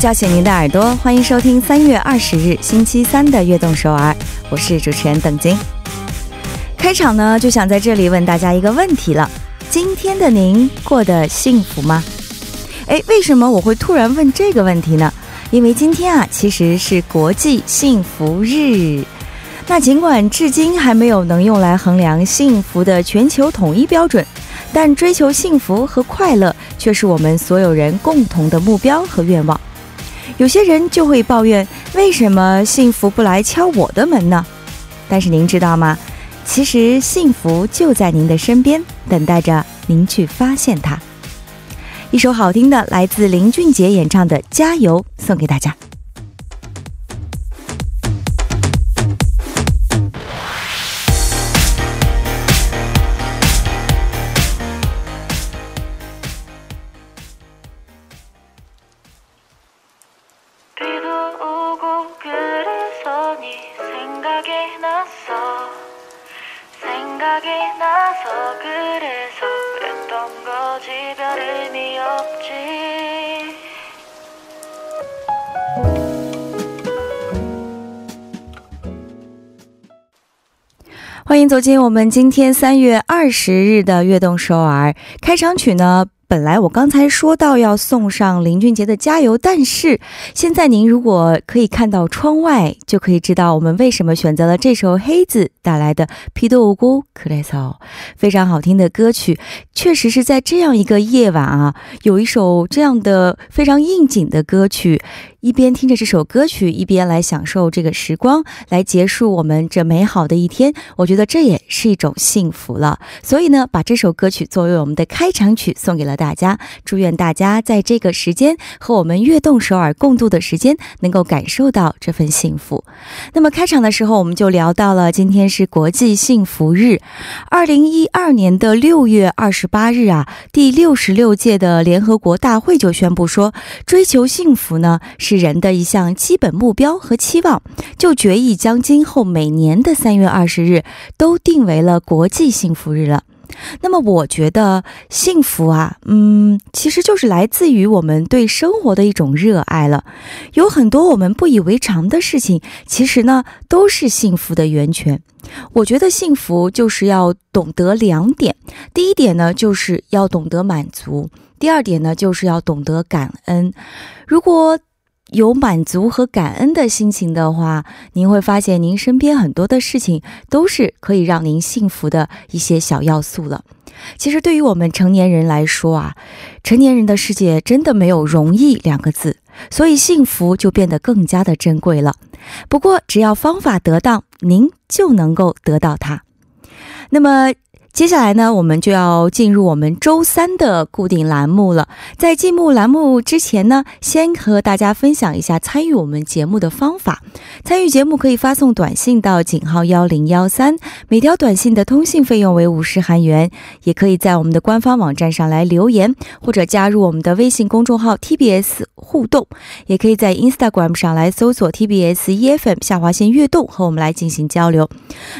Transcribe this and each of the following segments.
叫醒您的耳朵，欢迎收听三月二十日星期三的《悦动首尔》，我是主持人邓晶。开场呢，就想在这里问大家一个问题了：今天的您过得幸福吗？哎，为什么我会突然问这个问题呢？因为今天啊，其实是国际幸福日。那尽管至今还没有能用来衡量幸福的全球统一标准。但追求幸福和快乐却是我们所有人共同的目标和愿望。有些人就会抱怨，为什么幸福不来敲我的门呢？但是您知道吗？其实幸福就在您的身边，等待着您去发现它。一首好听的，来自林俊杰演唱的《加油》，送给大家。走进我们今天三月二十日的《悦动首尔》开场曲呢。本来我刚才说到要送上林俊杰的《加油》，但是现在您如果可以看到窗外，就可以知道我们为什么选择了这首黑子带来的《皮多无辜克莱索》，非常好听的歌曲。确实是在这样一个夜晚啊，有一首这样的非常应景的歌曲。一边听着这首歌曲，一边来享受这个时光，来结束我们这美好的一天。我觉得这也是一种幸福了。所以呢，把这首歌曲作为我们的开场曲送给了大家。祝愿大家在这个时间和我们悦动首尔共度的时间，能够感受到这份幸福。那么开场的时候，我们就聊到了今天是国际幸福日。二零一二年的六月二十八日啊，第六十六届的联合国大会就宣布说，追求幸福呢。是人的一项基本目标和期望，就决议将今后每年的三月二十日都定为了国际幸福日了。那么，我觉得幸福啊，嗯，其实就是来自于我们对生活的一种热爱了。有很多我们不以为常的事情，其实呢，都是幸福的源泉。我觉得幸福就是要懂得两点：第一点呢，就是要懂得满足；第二点呢，就是要懂得感恩。如果有满足和感恩的心情的话，您会发现您身边很多的事情都是可以让您幸福的一些小要素了。其实对于我们成年人来说啊，成年人的世界真的没有容易两个字，所以幸福就变得更加的珍贵了。不过只要方法得当，您就能够得到它。那么。接下来呢，我们就要进入我们周三的固定栏目了。在进入栏目之前呢，先和大家分享一下参与我们节目的方法。参与节目可以发送短信到井号幺零幺三，每条短信的通信费用为五十韩元。也可以在我们的官方网站上来留言，或者加入我们的微信公众号 TBS 互动。也可以在 Instagram 上来搜索 TBS EFM 下划线悦动，和我们来进行交流。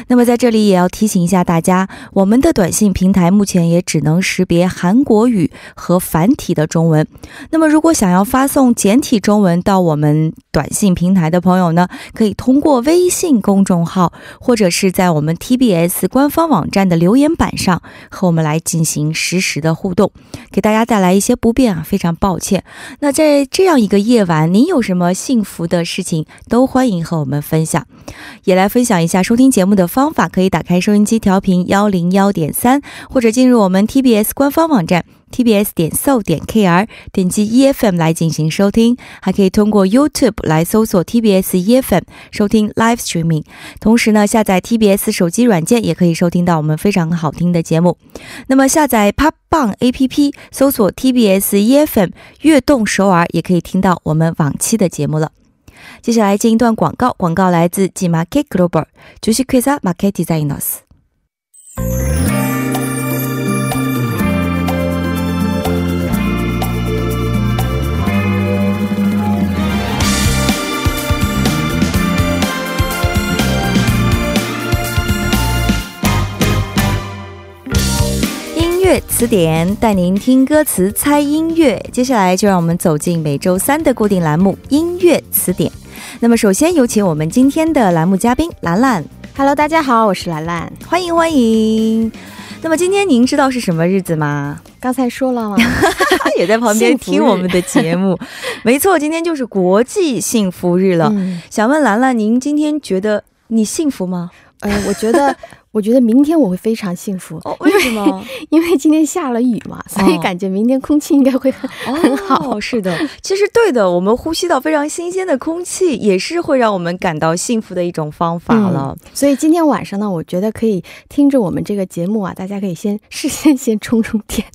那么在这里也要提醒一下大家，我们。的短信平台目前也只能识别韩国语和繁体的中文。那么，如果想要发送简体中文到我们短信平台的朋友呢，可以通过微信公众号或者是在我们 TBS 官方网站的留言板上和我们来进行实时的互动，给大家带来一些不便啊，非常抱歉。那在这样一个夜晚，您有什么幸福的事情，都欢迎和我们分享。也来分享一下收听节目的方法，可以打开收音机调频幺零幺点三，或者进入我们 TBS 官方网站 tbs 点 so 点 kr，点击 EFM 来进行收听。还可以通过 YouTube 来搜索 TBS EFM 收听 Live Streaming。同时呢，下载 TBS 手机软件也可以收听到我们非常好听的节目。那么下载 Pop 棒 APP 搜索 TBS EFM 悦动首尔，也可以听到我们往期的节目了。接下来进一段广告，广告来自 G Market Global，주식회사 Market Designers。 音乐词典带您听歌词、猜音乐。接下来就让我们走进每周三的固定栏目——音乐词典。那么，首先有请我们今天的栏目嘉宾兰兰。Hello，大家好，我是兰兰，欢迎欢迎。那么今天您知道是什么日子吗？刚才说了吗？也在旁边听我们的节目。没错，今天就是国际幸福日了。嗯、想问兰兰，您今天觉得你幸福吗？呃，我觉得。我觉得明天我会非常幸福，为什么？因为今天下了雨嘛，所以感觉明天空气应该会很很好。是的，其实对的，我们呼吸到非常新鲜的空气，也是会让我们感到幸福的一种方法了。所以今天晚上呢，我觉得可以听着我们这个节目啊，大家可以先事先先充充电。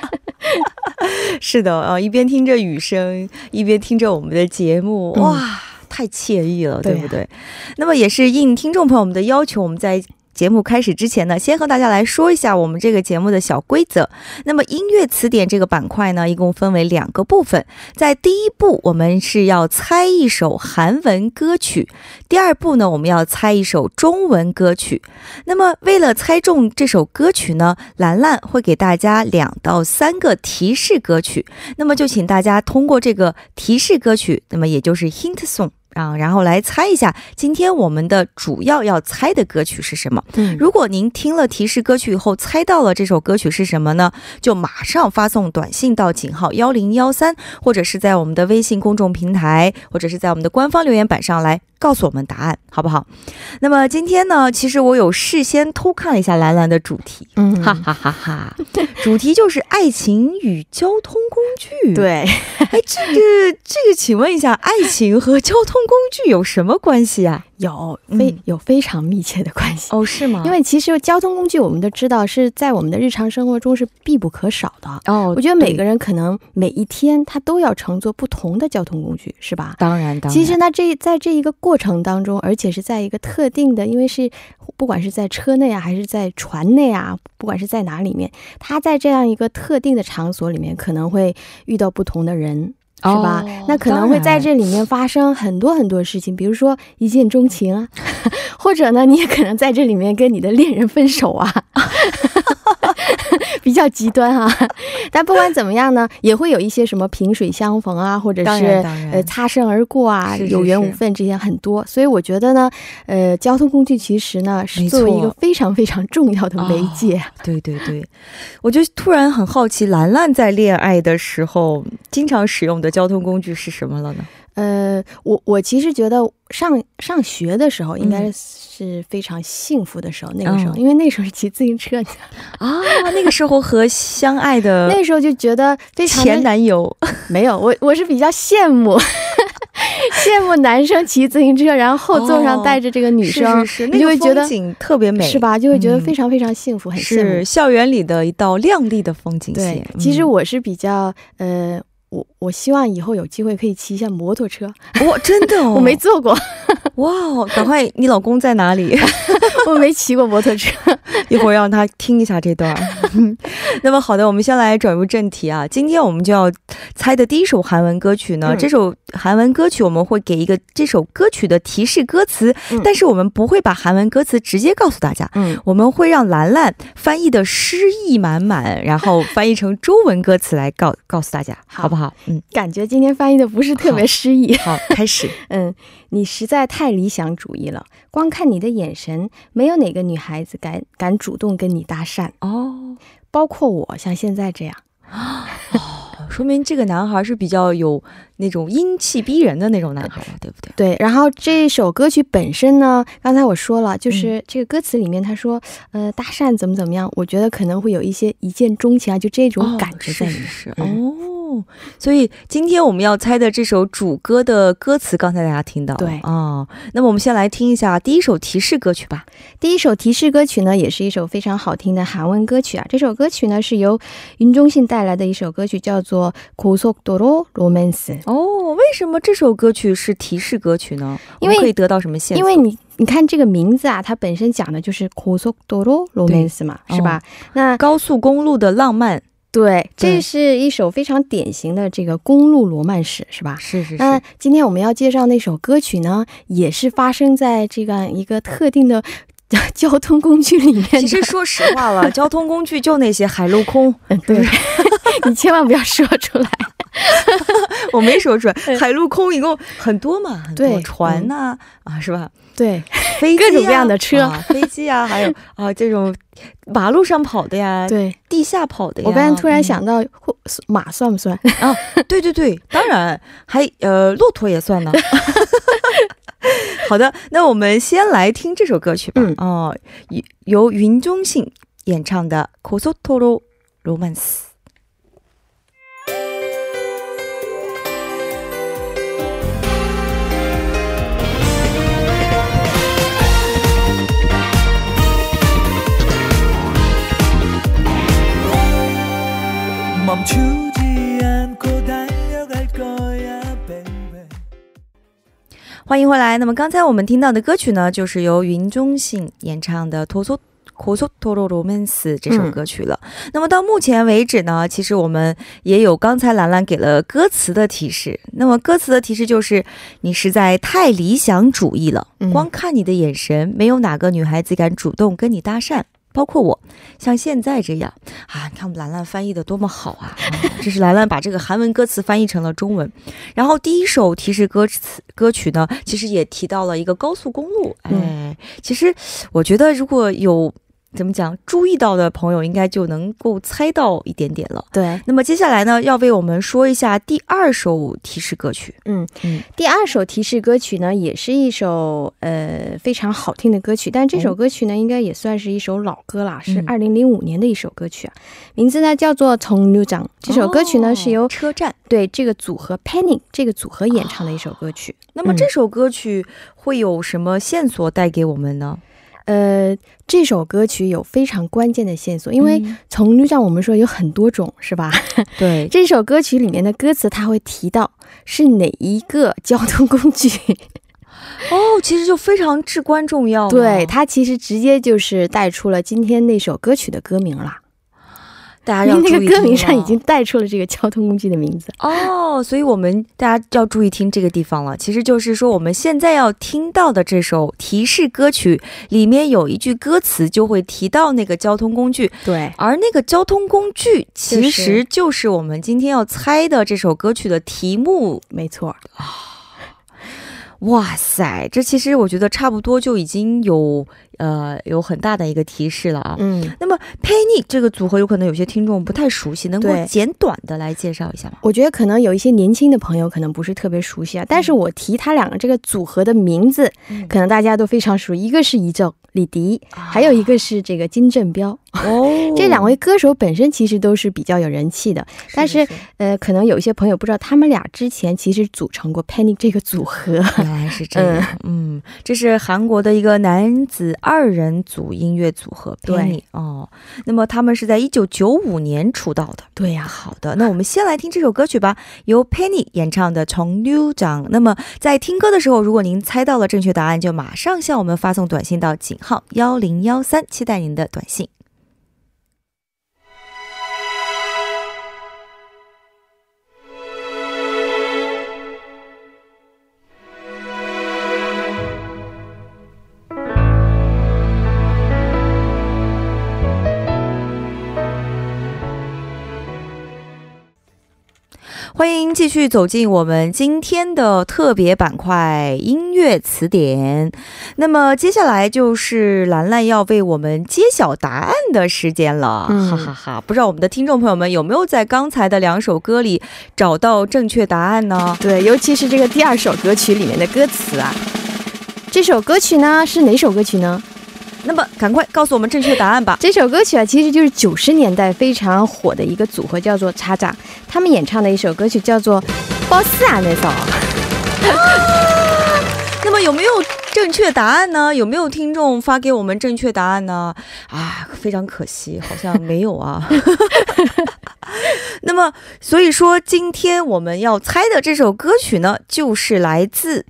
是的呃，一边听着雨声，一边听着我们的节目，哇，太惬意了，对不对？那么也是应听众朋友们的要求，我们在。节目开始之前呢，先和大家来说一下我们这个节目的小规则。那么音乐词典这个板块呢，一共分为两个部分。在第一步，我们是要猜一首韩文歌曲；第二步呢，我们要猜一首中文歌曲。那么为了猜中这首歌曲呢，兰兰会给大家两到三个提示歌曲。那么就请大家通过这个提示歌曲，那么也就是 hint song。啊，然后来猜一下，今天我们的主要要猜的歌曲是什么？嗯，如果您听了提示歌曲以后猜到了这首歌曲是什么呢？就马上发送短信到井号幺零幺三，或者是在我们的微信公众平台，或者是在我们的官方留言板上来。告诉我们答案好不好？那么今天呢，其实我有事先偷看了一下兰兰的主题，嗯，哈哈哈哈，主题就是爱情与交通工具。对，哎，这个这个，请问一下，爱情和交通工具有什么关系啊？有非有非常密切的关系哦，是吗？因为其实交通工具我们都知道是在我们的日常生活中是必不可少的哦。我觉得每个人可能每一天他都要乘坐不同的交通工具，是吧？当然，当然。其实呢，这在这一个过程当中，而且是在一个特定的，因为是不管是在车内啊，还是在船内啊，不管是在哪里面，他在这样一个特定的场所里面，可能会遇到不同的人。是吧？那可能会在这里面发生很多很多事情，比如说一见钟情啊，或者呢，你也可能在这里面跟你的恋人分手啊，比较极端啊。但不管怎么样呢，也会有一些什么萍水相逢啊，或者是呃擦身而过啊，有缘无分这些很多。所以我觉得呢，呃，交通工具其实呢是作为一个非常非常重要的媒介。对对对，我就突然很好奇，兰兰在恋爱的时候经常使用的。交通工具是什么了呢？呃，我我其实觉得上上学的时候应该是非常幸福的时候，那个时候，因为那时候是骑自行车 啊，那个时候和相爱的那时候就觉得非常前男友没有我，我是比较羡慕 羡慕男生骑自行车，然后后座上带着这个女生，你就会觉得特别美，是吧？就会觉得非常非常幸福，很是校园里的一道亮丽的风景线。其实我是比较呃。我我希望以后有机会可以骑一下摩托车，哇，真的，我没坐过，哇，赶快，你老公在哪里？我没骑过摩托车，一会儿让他听一下这段。那么好的，我们先来转入正题啊，今天我们就要猜的第一首韩文歌曲呢，这首韩文歌曲我们会给一个这首歌曲的提示歌词，但是我们不会把韩文歌词直接告诉大家，嗯，我们会让兰兰翻译的诗意满满，然后翻译成中文歌词来告告诉大家，好。不好？嗯，感觉今天翻译的不是特别诗意。好，开始。嗯，你实在太理想主义了，光看你的眼神，没有哪个女孩子敢敢主动跟你搭讪。哦，包括我，像现在这样。说明这个男孩是比较有那种英气逼人的那种男孩，对不对？对。然后这首歌曲本身呢，刚才我说了，就是这个歌词里面他说，呃，搭讪怎么怎么样，我觉得可能会有一些一见钟情啊，就这种感觉在里面。哦。所以今天我们要猜的这首主歌的歌词，刚才大家听到对啊。那么我们先来听一下第一首提示歌曲吧。第一首提示歌曲呢，也是一首非常好听的韩文歌曲啊。这首歌曲呢，是由윤종신带来的一首歌曲，叫做《고속도로 Romance》。哦，为什么这首歌曲是提示歌曲呢？因为可以得到什么线索？因为你你看这个名字啊，它本身讲的就是고속도로 Romance 嘛，是吧？那高速公路的浪漫。 对，这是一首非常典型的这个公路罗曼史，是吧？是是是。那今天我们要介绍那首歌曲呢，也是发生在这个一个特定的 交通工具里面。其实说实话了，交通工具就那些海陆空，嗯，对，你千万不要说出来。我没说出来，海陆空一共很多嘛，很多对船呐啊，是吧？对，飞机、啊、各种各样的车、飞机啊，还有啊这种马路上跑的呀，对，地下跑的呀。我刚才突然想到，或、马算不算啊？对对对，当然，还呃，骆驼也算呢。好的，那我们先来听这首歌曲吧。哦，由云中信演唱的《Kosoto Romance》。欢迎回来。那么刚才我们听到的歌曲呢，就是由云中信演唱的《托索托托罗罗曼斯》这首歌曲了、那么到目前为止呢，其实我们也有刚才兰兰给了歌词的提示。那么歌词的提示就是，你实在太理想主义了，光看你的眼神，没有哪个女孩子敢主动跟你搭讪。包括我，像现在这样啊，你看我们兰兰翻译的多么好啊！啊 这是兰兰把这个韩文歌词翻译成了中文。然后第一首提示歌词歌曲呢，其实也提到了一个高速公路。哎，其实我觉得如果有怎么讲注意到的朋友，应该就能够猜到一点点了。对，那么接下来呢，要为我们说一下第二首提示歌曲。嗯嗯第二首提示歌曲呢，也是一首呃非常好听的歌曲，但这首歌曲呢，应该也算是一首老歌啦，是嗯二零零五年的一首歌曲啊，名字呢叫做《从牛长》。这首歌曲呢、哦是由车站。对这个组合 Panic 这个组合演唱的一首歌曲。那么嗯这首歌曲会有什么线索带给我们呢？呃，这首歌曲有非常关键的线索，因为嗯从就像我们说有很多种，是吧？对这首歌曲里面的歌词，它会提到是哪一个交通工具。哦，其实就非常至关重要啊。对，它其实直接就是带出了今天那首歌曲的歌名啦。大家要因为那个歌注意听了名上已经带出了这个交通工具的名字。哦，所以我们大家要注意听这个地方了。其实就是说，我们现在要听到的这首提示歌曲里面有一句歌词就会提到那个交通工具，对，而那个交通工具其实就是我们今天要猜的这首歌曲的题目。没错。哇塞，这其实我觉得差不多就已经有呃有很大的一个提示了啊。嗯，那么 Penny 这个组合有可能有些听众不太熟悉，能够简短的来介绍一下吗？我觉得可能有一些年轻的朋友可能不是特别熟悉啊，但是我提他两个这个组合的名字，嗯可能大家都非常熟。一个是一正李迪，还有一个是这个金正标。哦，这两位歌手本身其实都是比较有人气的，但是呃，可能有一些朋友不知道，他们俩之前其实组成过 Panic 这个组合。原来是这样，嗯这是韩国的一个男子二人组音乐组合 Penny 哦。那么他们是在一九九五年出道的。对呀、好的，那我们先来听这首歌曲吧，由 Penny 演唱的《从 New 长》。那么在听歌的时候，如果您猜到了正确答案，就马上向我们发送短信到井号幺零幺三，期待您的短信。欢迎继续走进我们今天的特别板块音乐词典。那么接下来就是兰兰要为我们揭晓答案的时间了，嗯哈哈哈！不知道我们的听众朋友们有没有在刚才的两首歌里找到正确答案呢？对，尤其是这个第二首歌曲里面的歌词啊。这首歌曲呢是哪首歌曲呢？那么赶快告诉我们正确答案吧。这首歌曲啊，其实就是九十年代非常火的一个组合，叫做叉叉，他们演唱的一首歌曲叫做《Boss 啊》那首。那么有没有正确答案呢？有没有听众发给我们正确答案呢？啊，非常可惜，好像没有啊。那么，所以说今天我们要猜的这首歌曲呢，就是来自。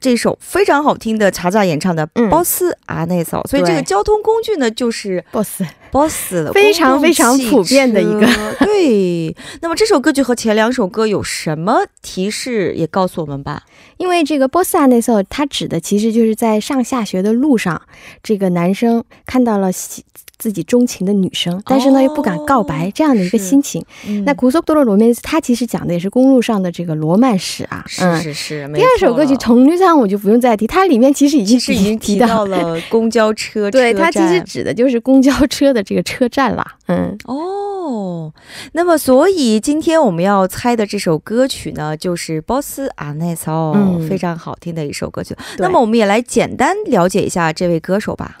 这首非常好听的查查演唱的嗯《波斯阿内嫂》，所以这个交通工具呢就是 Boss，boss 了，非常非常普遍的一个。对，那么这首歌曲和前两首歌有什么提示？也告诉我们吧。因为这个波斯啊那时候，它指的其实就是在上下学的路上，这个男生看到了喜自己钟情的女生，但是呢又不敢告白、这样的一个心情。嗯那古索多罗罗曼斯，它其实讲的也是公路上的这个罗曼史啊。是是是，第二首歌曲《同绿上》我就不用再提，它里面其实已经是已经提提到了公交车，对，车它其实指的就是公交车的这个车站啦。嗯，哦，那么所以今天我们要猜的这首歌曲呢，就是《Boss a n e s o 嗯非常好听的一首歌曲。那么我们也来简单了解一下这位歌手吧。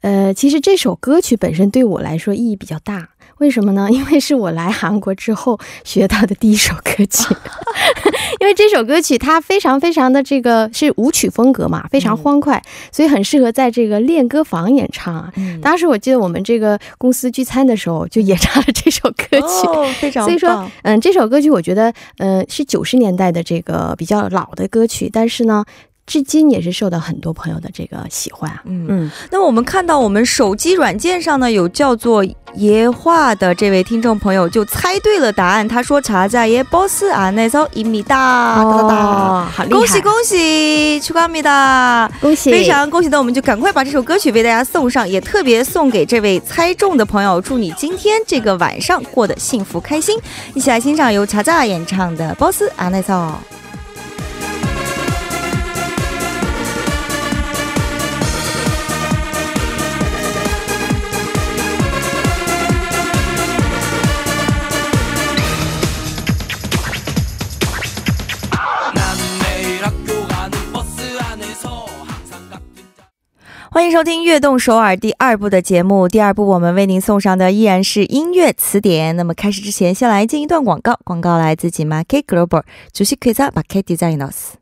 呃，其实这首歌曲本身对我来说意义比较大。为什么呢？因为是我来韩国之后学到的第一首歌曲，因为这首歌曲它非常非常的这个是舞曲风格嘛，非常欢快，所以很适合在这个练歌房演唱啊。嗯，当时我记得我们这个公司聚餐的时候就演唱了这首歌曲。哦，非常所以说嗯，这首歌曲我觉得，呃，是九十年代的这个比较老的歌曲，但是呢，至今也是受到很多朋友的这个喜欢啊。嗯。嗯，那么我们看到我们手机软件上呢有叫做耶话的这位听众朋友就猜对了答案，他说查在耶 boss a n e s o 一米大，哒哒哒。哦，好厉害！恭喜恭喜，축하합니다！恭喜！非常恭喜的，我们就赶快把这首歌曲为大家送上，也特别送给这位猜中的朋友，祝你今天这个晚上过得幸福开心。一起来欣赏由查查演唱的《boss a n e s 欢迎收听《悦动首尔》第二部的节目。第二部我们为您送上的依然是音乐词典。那么开始之前，先来进一段广告。广告来自 Market Global 주식회사 Market Designers。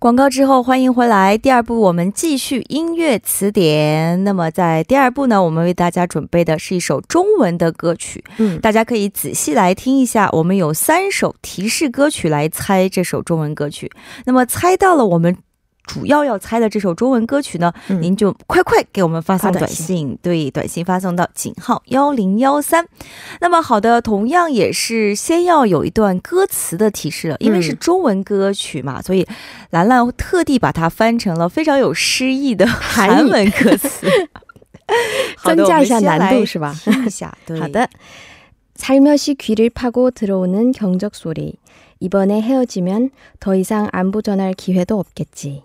广告之后，欢迎回来。第二部我们继续音乐词典。那么在第二部呢，我们为大家准备的是一首中文的歌曲，嗯，大家可以仔细来听一下。我们有三首提示歌曲来猜这首中文歌曲。那么猜到了我们 主要要猜的这首中文歌曲呢，嗯您就快快给我们发送短发短信信，对，短信发送到井号幺零幺三。那么好的，同样也是先要有一段歌词的提示了，因为是嗯中文歌曲嘛，所以兰兰特地把它翻成了非常有诗意的韩语韩文歌词，好的增加一下我们先来难度是吧？听一下，对，好的。 살며시 귀를 파고 들어오는 경적 소리. 이번에 헤어지면 더 이상 안부 전할 기회도 없겠지.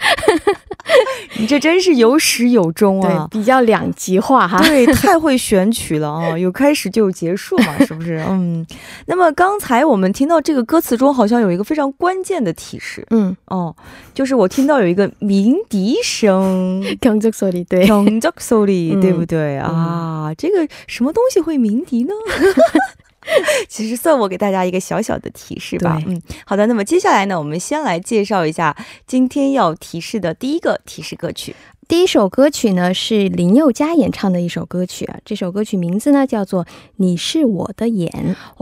你这真是有始有终对啊，！比较两极化哈。对，太会选曲了啊！有开始就有结束嘛，是不是？嗯。那么刚才我们听到这个歌词中，好像有一个非常关键的提示嗯，哦，就是我听到有一个鸣笛声， 경적 소리 对。 경적 소리， 嗯对不对啊？这个什么东西会鸣笛呢？ 其实算我给大家一个小小的提示吧。嗯，好的。那么接下来呢，我们先来介绍一下今天要提示的第一个提示歌曲。第一首歌曲呢是林宥嘉演唱的一首歌曲啊，这首歌曲名字呢叫做《你是我的眼》。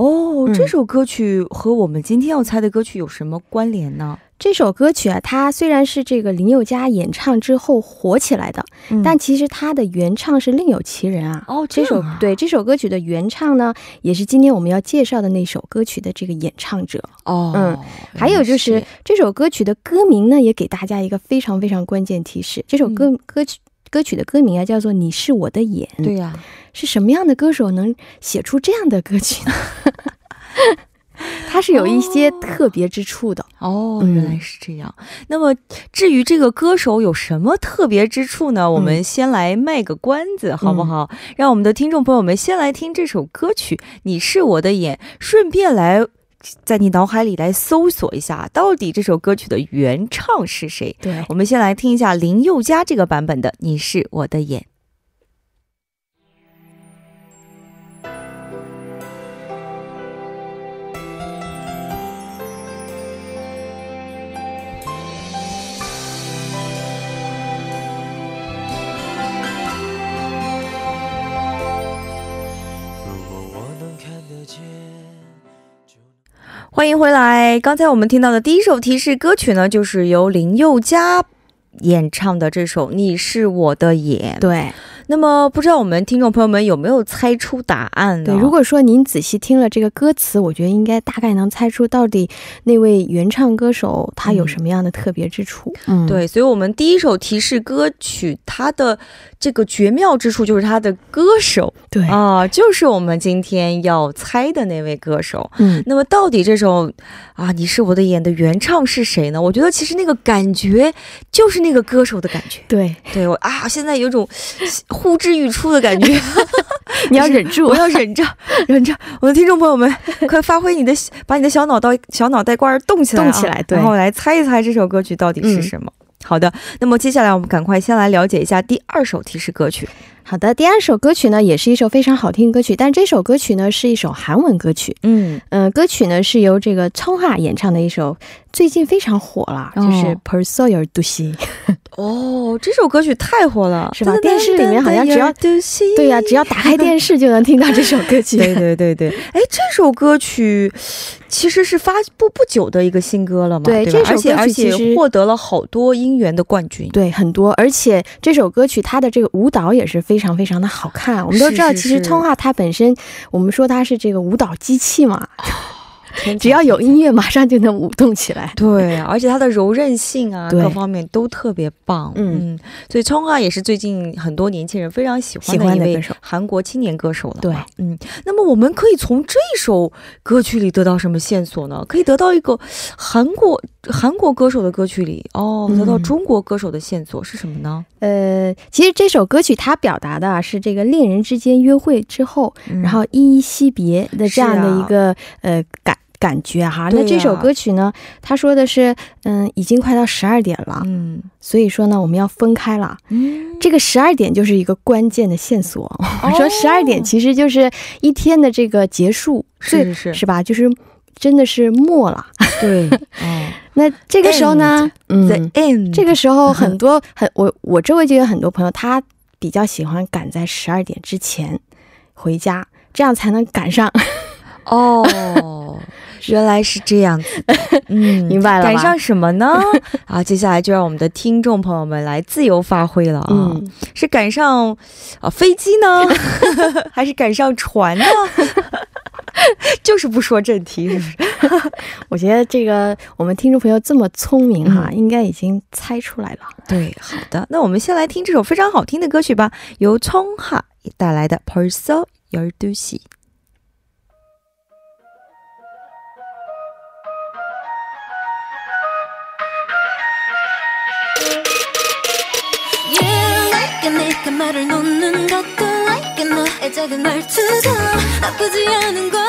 哦，嗯这首歌曲和我们今天要猜的歌曲有什么关联呢？这首歌曲啊，它虽然是这个林宥嘉演唱之后火起来的，嗯但其实它的原唱是另有其人啊。哦，这首对这首歌曲的原唱呢，也是今天我们要介绍的那首歌曲的这个演唱者。哦，嗯还有就是这首歌曲的歌名呢，也给大家一个非常非常关键提示。这首歌、歌曲歌曲的歌名啊，叫做《你是我的眼》。对呀、是什么样的歌手能写出这样的歌曲呢？它是有一些特别之处的。哦，嗯原来是这样。那么至于这个歌手有什么特别之处呢？我们先来卖个关子，好不好？让我们的听众朋友们先来听这首歌曲《你是我的眼》，顺便来。在你脑海里来搜索一下，到底这首歌曲的原唱是谁？对，我们先来听一下林宥嘉这个版本的《你是我的眼》。欢迎回来。刚才我们听到的第一首提示歌曲呢，就是由林宥嘉演唱的这首《你是我的眼》。对那么，不知道我们听众朋友们有没有猜出答案呢？对，如果说您仔细听了这个歌词，我觉得应该大概能猜出到底那位原唱歌手他有什么样的特别之处。嗯，对，所以，我们第一首提示歌曲它的这个绝妙之处就是它的歌手对，啊，就是我们今天要猜的那位歌手。嗯，那么，到底这首啊，你是我的眼的原唱是谁呢？我觉得其实那个感觉就是那个歌手的感觉。对，对我啊，现在有种呼之欲出的感觉，你要忍住我，要忍着，忍着。我的听众朋友们，快发挥你的，把你的小脑袋小脑袋瓜儿动起来、啊，动起来对然后来猜一猜这首歌曲到底是什么。好的，那么接下来我们赶快先来了解一下第二首提示歌曲。好的，第二首歌曲呢，也是一首非常好听的歌曲，但这首歌曲呢，是一首韩文歌曲。嗯嗯，歌曲呢是由这个聪哈演唱的一首，最近非常火了，就是《Personal do si》。哦，这首歌曲太火了，是吧？电视里面好像只要对呀，只要打开电视就能听到这首歌曲。对对对对，哎，这首歌曲其实是发布不久的一个新歌了嘛？对，这首歌曲其获得了好多音源的冠军，对，很多，而且这首歌曲它的这个舞蹈也是非常。常非常的好看。我们都知道，其实是通话它本身，我们说它是这个舞蹈机器嘛，只要有音乐，马上就能舞动起来。对，而且它的柔韧性啊，各方面都特别棒。嗯所以聪啊也是最近很多年轻人非常喜欢的一位韩国青年歌手了。对，嗯，那么我们可以从这首歌曲里得到什么线索呢？可以得到一个韩国韩国歌手的歌曲里哦，得到嗯中国歌手的线索是什么呢？呃，其实这首歌曲它表达的啊是这个恋人之间约会之后，嗯然后依依惜别的这样的一个、呃感感觉哈。对那这首歌曲呢，他说的是，嗯，已经快到十二点了，嗯所以说呢，我们要分开了。嗯，这个十二点就是一个关键的线索。我哦 说十二点其实就是一天的这个结束，是是是，是吧？就是真的是末了。对，哦那这个时候呢嗯，end，这个时候很多很我我周围就有很多朋友，他比较喜欢赶在十二点之前回家，这样才能赶上。哦，原来是这样子的，嗯，明白了吧赶上什么呢？啊，接下来就让我们的听众朋友们来自由发挥了啊，嗯，是赶上啊飞机呢，还是赶上船呢？就是不说正题，是不是？我觉得这个我们听众朋友这么聪明哈，嗯应该已经猜出来了。对，好的，那我们先来听这首非常好听的歌曲吧，由聪哈带来的《벌써 열두 시》。 말을 놓는 것도 like it 너의 작은 말투도 나쁘지 않은 걸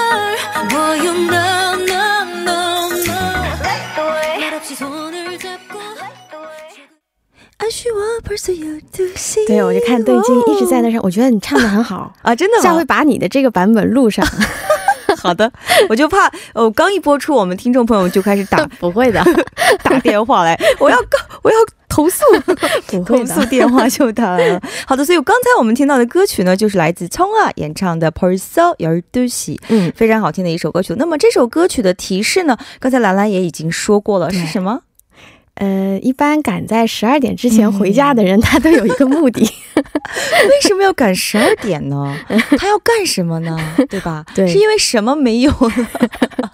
Boy you know no no no 말없이 손을 잡고 安许我벌써 열두 시。 对，我就看邓晶一直在那上，我觉得你唱的很好，啊，真的吗？下回把你的这个版本录上。好的，我就怕哦，刚一播出，我们听众朋友就开始打不会的，打电话来，我要告，我要 投诉，投诉电话就打来了。好的，所以刚才我们听到的歌曲呢，就是来自聪啊演唱的 Porcel Your Duce。嗯，非常好听的一首歌曲。那么这首歌曲的提示呢，刚才兰兰也已经说过了，是什么？呃，一般赶在十二点之前回家的人，他都有一个目的。为什么要赶十二点呢？他要干什么呢？对吧？对是因为什么没有呢？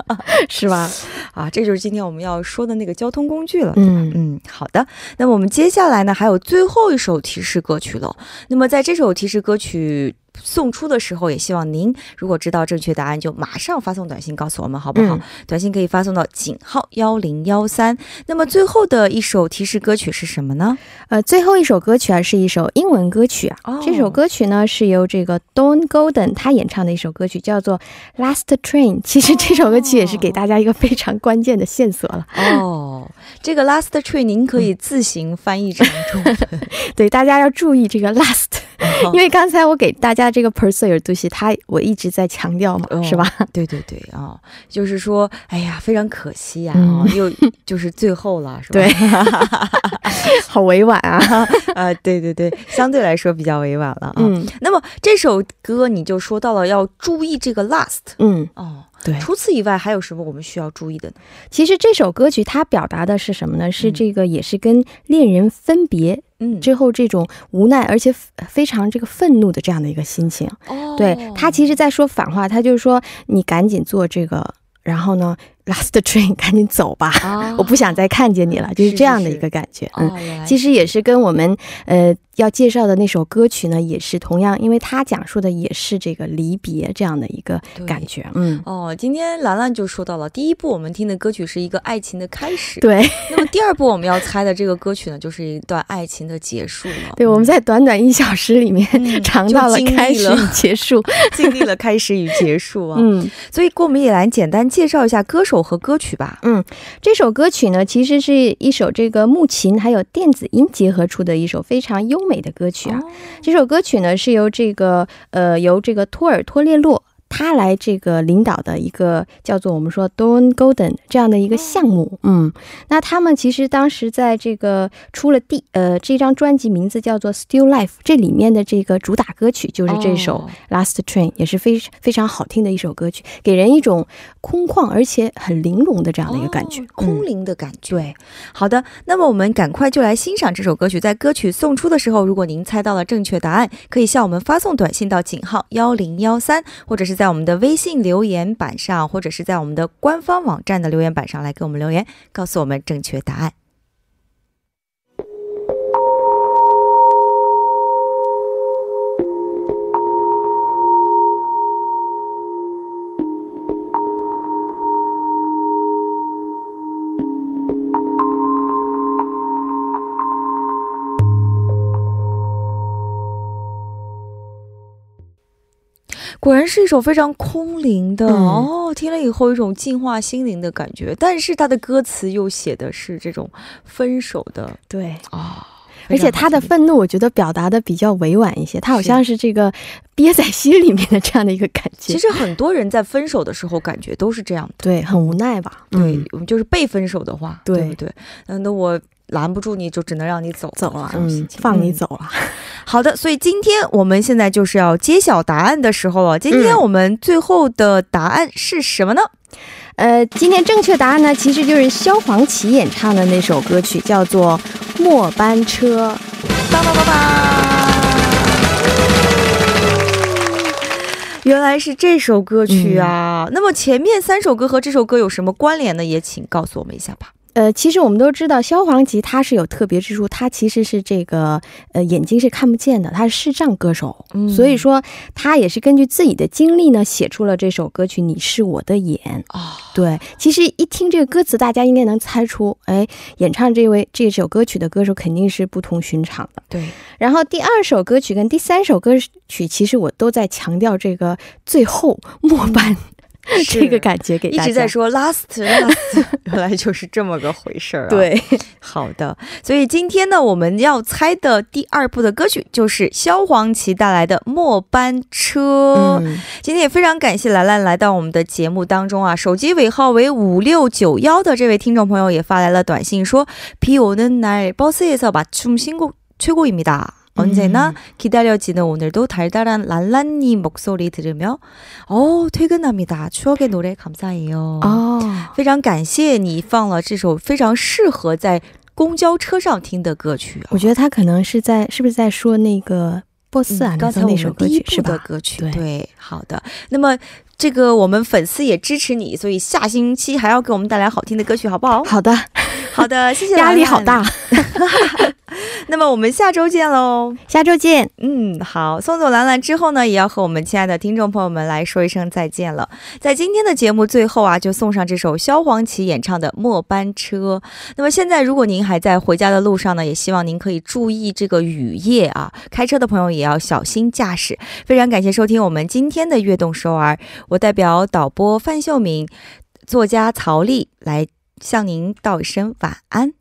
是吧？啊，这就是今天我们要说的那个交通工具了。嗯嗯，好的。那么我们接下来呢，还有最后一首提示歌曲了。那么在这首提示歌曲送出的时候，也希望您如果知道正确答案，就马上发送短信告诉我们，好不好？嗯短信可以发送到井号幺零幺三。那么最后的一首提示歌曲是什么呢？呃，最后一首歌曲啊，是一首英文歌曲啊。哦这首歌曲呢是由这个 Don Golden 他演唱的一首歌曲，叫做《Last Train》。其实这首歌曲也是给大家一个非常关键的线索了。哦，这个 last train 您可以自行翻译成中文。对，大家要注意这个 last，因为刚才我给大家这个 persuade 东西，它我一直在强调嘛，哦是吧？对对对啊、就是说，哎呀，非常可惜呀、嗯啊，又就是最后了，是吧？对，好委婉啊。啊、对对对，相对来说比较委婉了啊。嗯那么这首歌你就说到了要注意这个 last 嗯，哦，对。除此以外还有什么我们需要注意的呢？其实这首歌曲它表达的是什么呢？是嗯这个也是跟恋人分别嗯，之后这种无奈，而且非常这个愤怒的这样的一个心情。对他其实在说反话，他就是说你赶紧做这个，然后呢，last train 赶紧走吧，啊我不想再看见你了，就是是这样的一个感觉。嗯，哦，其实也是跟我们呃要介绍的那首歌曲呢，也是同样，因为它讲述的也是这个离别这样的一个感觉。嗯，哦，今天兰兰就说到了，第一部我们听的歌曲是一个爱情的开始，对 那么第二部我们要猜的这个歌曲呢，就是一段爱情的结束了。对，我们在短短一小时里面嗯 尝到了开始了与结束。经历了开始与结束啊，嗯。所以给我们也来简单介绍一下歌手和歌曲吧。嗯这首歌曲呢，其实是一首这个木琴还有电子音结合出的一首非常优美的歌曲啊。哦这首歌曲呢是由这个呃由这个托尔托列洛。他来这个领导的一个叫做我们说 Dawn Golden 这样的一个项目，嗯，那他们其实当时在这个出了第呃这张专辑名字叫做 Still Life，这里面的这个主打歌曲就是这首哦 Last Train，、也是非非常好听的一首歌曲，给人一种空旷而且很玲珑的这样的一个感觉，哦空灵的感觉。对，好的，那么我们赶快就来欣赏这首歌曲。在歌曲送出的时候，如果您猜到了正确答案，可以向我们发送短信到井号幺零幺三，或者是在在我们的微信留言板上，或者是在我们的官方网站的留言板上来给我们留言，告诉我们正确答案。果然是一首非常空灵的、嗯哦，听了以后有一种净化心灵的感觉，但是它的歌词又写的是这种分手的对。啊、而且他的愤怒，我觉得表达的比较委婉一些，他好像是这个憋在心里面的这样的一个感觉。其实很多人在分手的时候感觉都是这样的，对，很无奈吧？对嗯，我们就是被分手的话，对对不对？嗯，那我拦不住你，就只能让你走走了，放你嗯走了。好的，所以今天我们现在就是要揭晓答案的时候了。今天嗯我们最后的答案是什么呢？呃，今天正确答案呢，其实就是萧煌奇演唱的那首歌曲，叫做《末班车》。叭叭叭叭！原来是这首歌曲啊！那么前面三首歌和这首歌有什么关联呢？也请告诉我们一下吧。呃，其实我们都知道，萧煌奇他是有特别之处，他其实是这个呃眼睛是看不见的，他是视障歌手，嗯所以说他也是根据自己的经历呢，写出了这首歌曲《你是我的眼》。啊、对，其实一听这个歌词，大家应该能猜出，哎，演唱这位这首歌曲的歌手肯定是不同寻常的。对，然后第二首歌曲跟第三首歌曲，其实我都在强调这个最后末班、这个感觉给大家。一直在说 last last，原来就是这么个回事儿啊。，对，好的。所以今天呢，我们要猜的第二部的歌曲就是萧煌奇带来的《末班车》。嗯，今天也非常感谢兰兰来到我们的节目当中啊，手机尾号为五六九幺的这位听众朋友也发来了短信说，비오는날버스에서맞춤 신곡 최고입니다. 언제나 기다려지는 오늘도 달달한 랄란님 목소리 들으며 어 퇴근합니다. 추억의 노래 감사해요. 哦，非常感谢你放了这首非常适合在公交车上听的歌曲啊。我觉得他可能是在是不是在说那个波斯啊，嗯刚才那我们第一首歌曲是部的吧？歌曲，对好的。那么这个我们粉丝也支持你，所以下星期还要给我们带来好听的歌曲，好不好？好的， 好的，谢谢。压力好大。那么我们下周见喽。下周见。嗯，好，送走兰兰之后呢，也要和我们亲爱的听众朋友们来说一声再见了。在今天的节目最后啊，就送上这首萧煌奇演唱的《末班车》。那么现在，如果您还在回家的路上呢，也希望您可以注意这个雨夜啊，开车的朋友也要小心驾驶。非常感谢收听我们今天的悦动首尔，我代表导播范秀敏、作家曹丽来向您道一声晚安。